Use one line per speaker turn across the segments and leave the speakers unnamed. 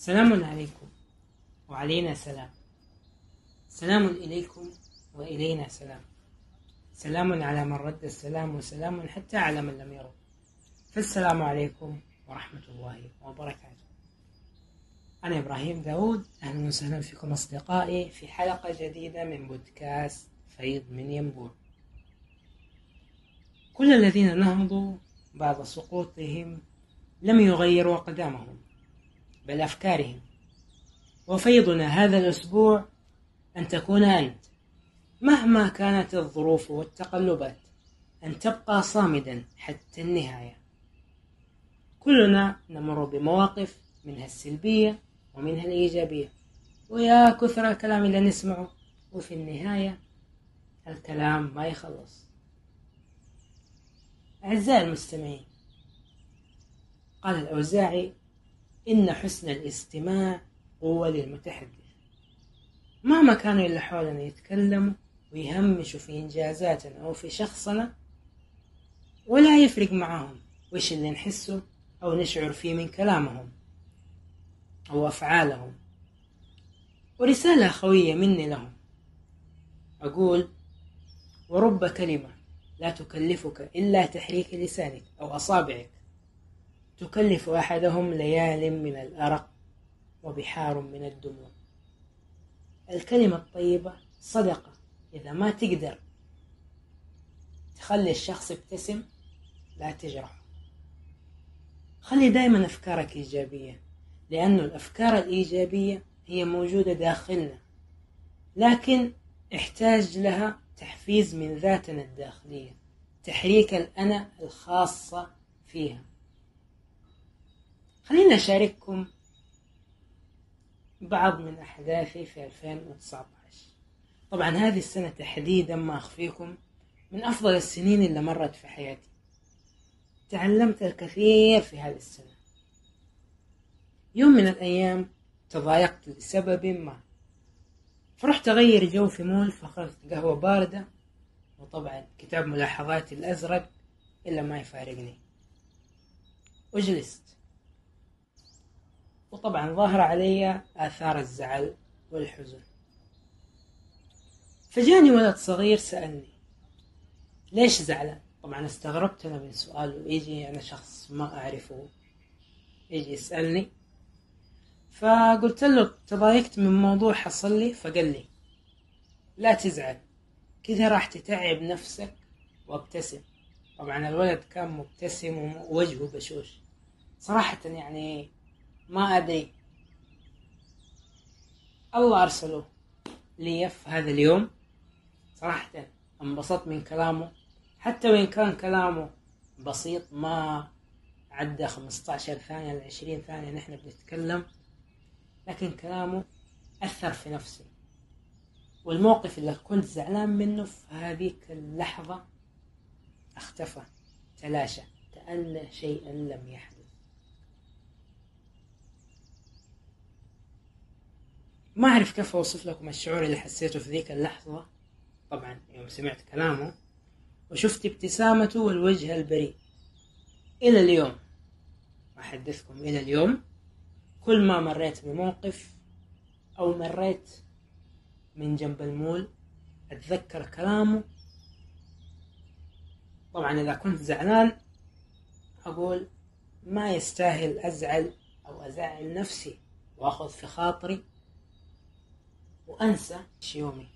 سلام عليكم. وعلينا سلام. سلام إليكم وإلينا سلام. سلام على من رد السلام وسلام حتى على من لم يرد. فالسلام عليكم ورحمة الله وبركاته. أنا إبراهيم داود. أهلا وسهلا فيكم أصدقائي في حلقة جديدة من بودكاست فيض من ينبوع. كل الذين نهضوا بعد سقوطهم لم يغيروا أقدامهم. بل أفكارهم. وفيضنا هذا الأسبوع أن تكون أنت مهما كانت الظروف والتقلبات أن تبقى صامدا حتى النهاية. كلنا نمر بمواقف منها السلبية ومنها الإيجابية. ويا كثر الكلام اللي نسمعه وفي النهاية الكلام ما يخلص. أعزائي المستمعين قال الأوزاعي إن حسن الاستماع قوة للمتحدث. مهما كانوا اللي حولنا يتكلموا ويهمشوا في إنجازاتنا أو في شخصنا ولا يفرق معهم وش اللي نحسه أو نشعر فيه من كلامهم أو أفعالهم. ورسالة أخوية مني لهم. أقول ورب كلمة لا تكلفك إلا تحريك لسانك أو أصابعك تكلف أحدهم ليال من الأرق وبحار من الدموع الكلمة الطيبة صدقة. إذا ما تقدر تخلي الشخص يبتسم لا تجرحه خلي دائما أفكارك إيجابية لأن الأفكار الإيجابية هي موجودة داخلنا لكن احتاج لها تحفيز من ذاتنا الداخلية تحريك الأنا الخاصة فيها. خلينا أشارككم بعض من أحداثي في 2019 طبعا هذه السنة تحديدا ما أخفيكم من أفضل السنين اللي مرت في حياتي. تعلمت الكثير في هذه السنة. يوم من الأيام تضايقت لسبب ما. فرحت أغير جو في مول فأخذت قهوة باردة وطبعا كتاب ملاحظاتي الأزرق إلا ما يفارقني. وجلست وطبعا ظاهر علي آثار الزعل والحزن. فجاني ولد صغير سألني ليش زعلان؟ طبعا استغربت أنا من سؤاله يجي أنا شخص ما أعرفه يجي يسألني. فقلت له تضايقت من موضوع حصل لي؟ فقال لي لا تزعل كذا راح تتعب نفسك وابتسم. طبعا الولد كان مبتسم ووجهه بشوش. صراحة يعني ما أدري. الله أرسله لي في هذا اليوم. صراحة انبسطت من كلامه. حتى وإن كان كلامه بسيط ما عدى 15 ثانية ل 20 ثانية نحن بنتكلم. لكن كلامه أثر في نفسي. والموقف اللي كنت زعلان منه في هذيك اللحظة اختفى. تلاشى. كأن شيئا لم يحدث. ما أعرف كيف أوصف لكم الشعور اللي حسيته في ذيك اللحظة. طبعا يوم سمعت كلامه وشفت ابتسامته والوجه البريء. إلى اليوم أحدثكم إلى اليوم كل ما مريت بموقف أو مريت من جنب المول أتذكر كلامه. طبعا إذا كنت زعلان أقول ما يستاهل أزعل أو أزعل نفسي وأخذ في خاطري. وأنسى يومي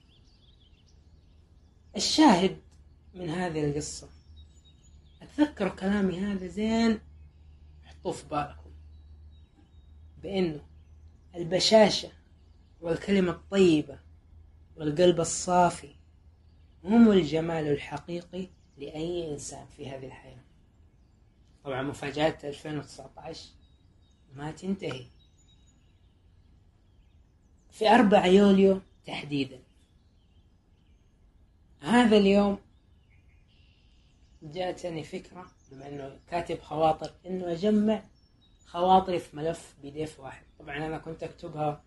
الشاهد من هذه القصة. أتذكروا كلامي هذا زين؟ حطوه في بالكم. بأنه البشاشة والكلمة الطيبة والقلب الصافي هم الجمال الحقيقي لأي إنسان في هذه الحياة. طبعا مفاجأة 2019 ما تنتهي. في أربعة يوليو تحديدا. هذا اليوم جاتني فكرة بما أنه كاتب خواطر أنه أجمع خواطري في ملف بي دي إف واحد. طبعا أنا كنت أكتبها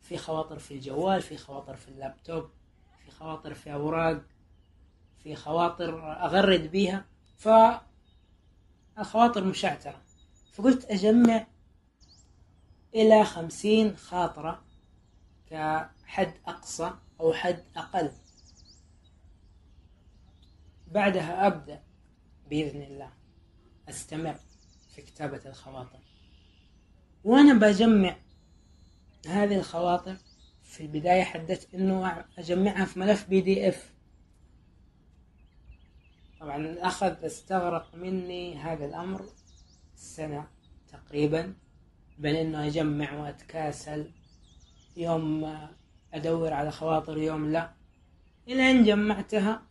في خواطر في الجوال في خواطر في اللابتوب في خواطر في أوراق في خواطر أغرد بيها. ف الخواطر مشعترة. فقلت أجمع إلى خمسين خاطرة. كحد أقصى أو حد أقل. بعدها أبدأ. بإذن الله. أستمر في كتابة الخواطر. وأنا بجمع هذه الخواطر في البداية حددت إنه أجمعها في ملف PDF طبعا أخذ استغرق مني هذا الأمر سنة تقريبا. بين إنه أجمع وأتكاسل يوم أدور على خواطر يوم لا. إلى أن جمعتها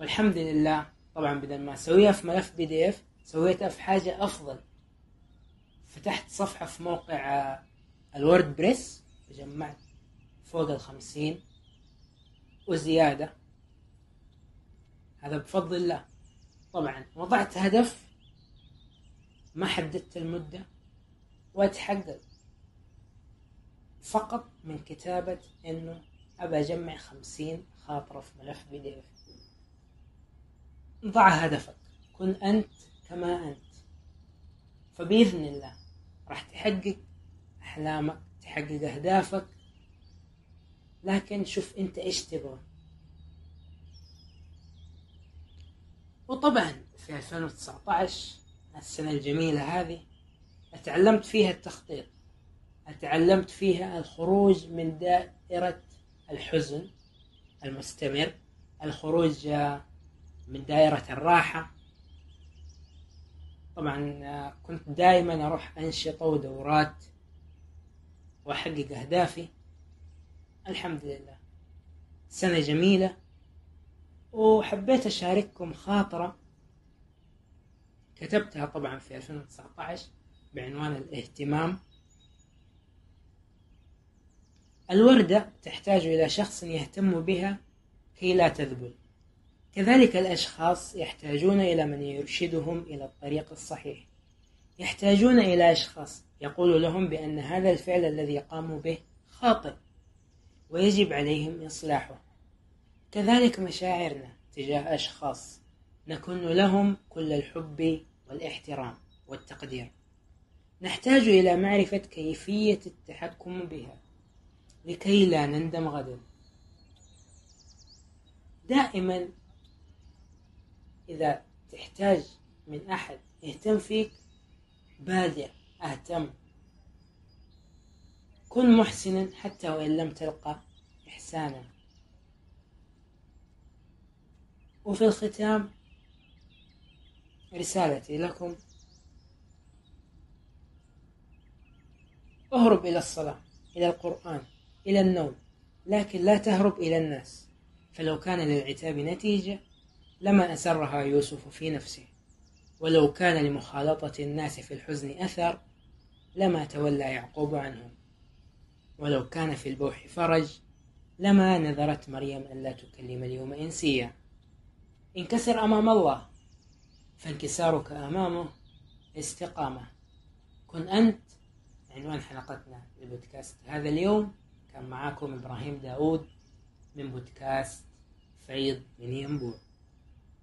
والحمد لله. طبعا بدل ما أسويها في ملف PDF سويتها في حاجة أفضل. فتحت صفحة في موقع الورد بريس وجمعت فوق الخمسين. وزيادة. هذا بفضل الله. طبعا وضعت هدف ما حددت المدة وأتحقق. فقط من كتابة إنه أبى أجمع خمسين خاطرة في ملف بي دي إف. ضع هدفك. كن أنت كما أنت. فبإذن الله راح تحقق أحلامك تحقق أهدافك. لكن شوف أنت إيش تبغى. وطبعا في 2019 السنة الجميلة هذه تعلمت فيها التخطيط. تعلمت فيها الخروج من دائرة الحزن المستمر الخروج من دائرة الراحة. طبعا كنت دائما أروح أنشطة ودورات وأحقق أهدافي. الحمد لله. سنة جميلة. وحبيت أشارككم خاطرة كتبتها طبعا في 2019 بعنوان الاهتمام. الوردة تحتاج إلى شخص يهتم بها كي لا تذبل. كذلك الأشخاص يحتاجون إلى من يرشدهم إلى الطريق الصحيح. يحتاجون إلى أشخاص يقول لهم بأن هذا الفعل الذي قاموا به خاطئ ويجب عليهم إصلاحه. كذلك مشاعرنا تجاه أشخاص. نكن لهم كل الحب والاحترام والتقدير. نحتاج إلى معرفة كيفية التحكم بها. لكي لا نندم غدا. دائما إذا تحتاج من أحد يهتم فيك بادر أهتم. كن محسنا حتى وإن لم تلقى إحسانا. وفي الختام رسالتي لكم. أهرب إلى الصلاة إلى القرآن. إلى النوم لكن لا تهرب إلى الناس. فلو كان للعتاب نتيجة لما أسرها يوسف في نفسه. ولو كان لمخالطة الناس في الحزن أثر لما تولى يعقوب عنهم. ولو كان في البوح فرج لما نذرت مريم أن لا تكلم اليوم إنسيا. انكسر أمام الله فانكسارك أمامه استقامة. كن أنت عنوان حلقتنا لبودكاست هذا اليوم. كان معاكم إبراهيم داود من بودكاست فيض من ينبوع.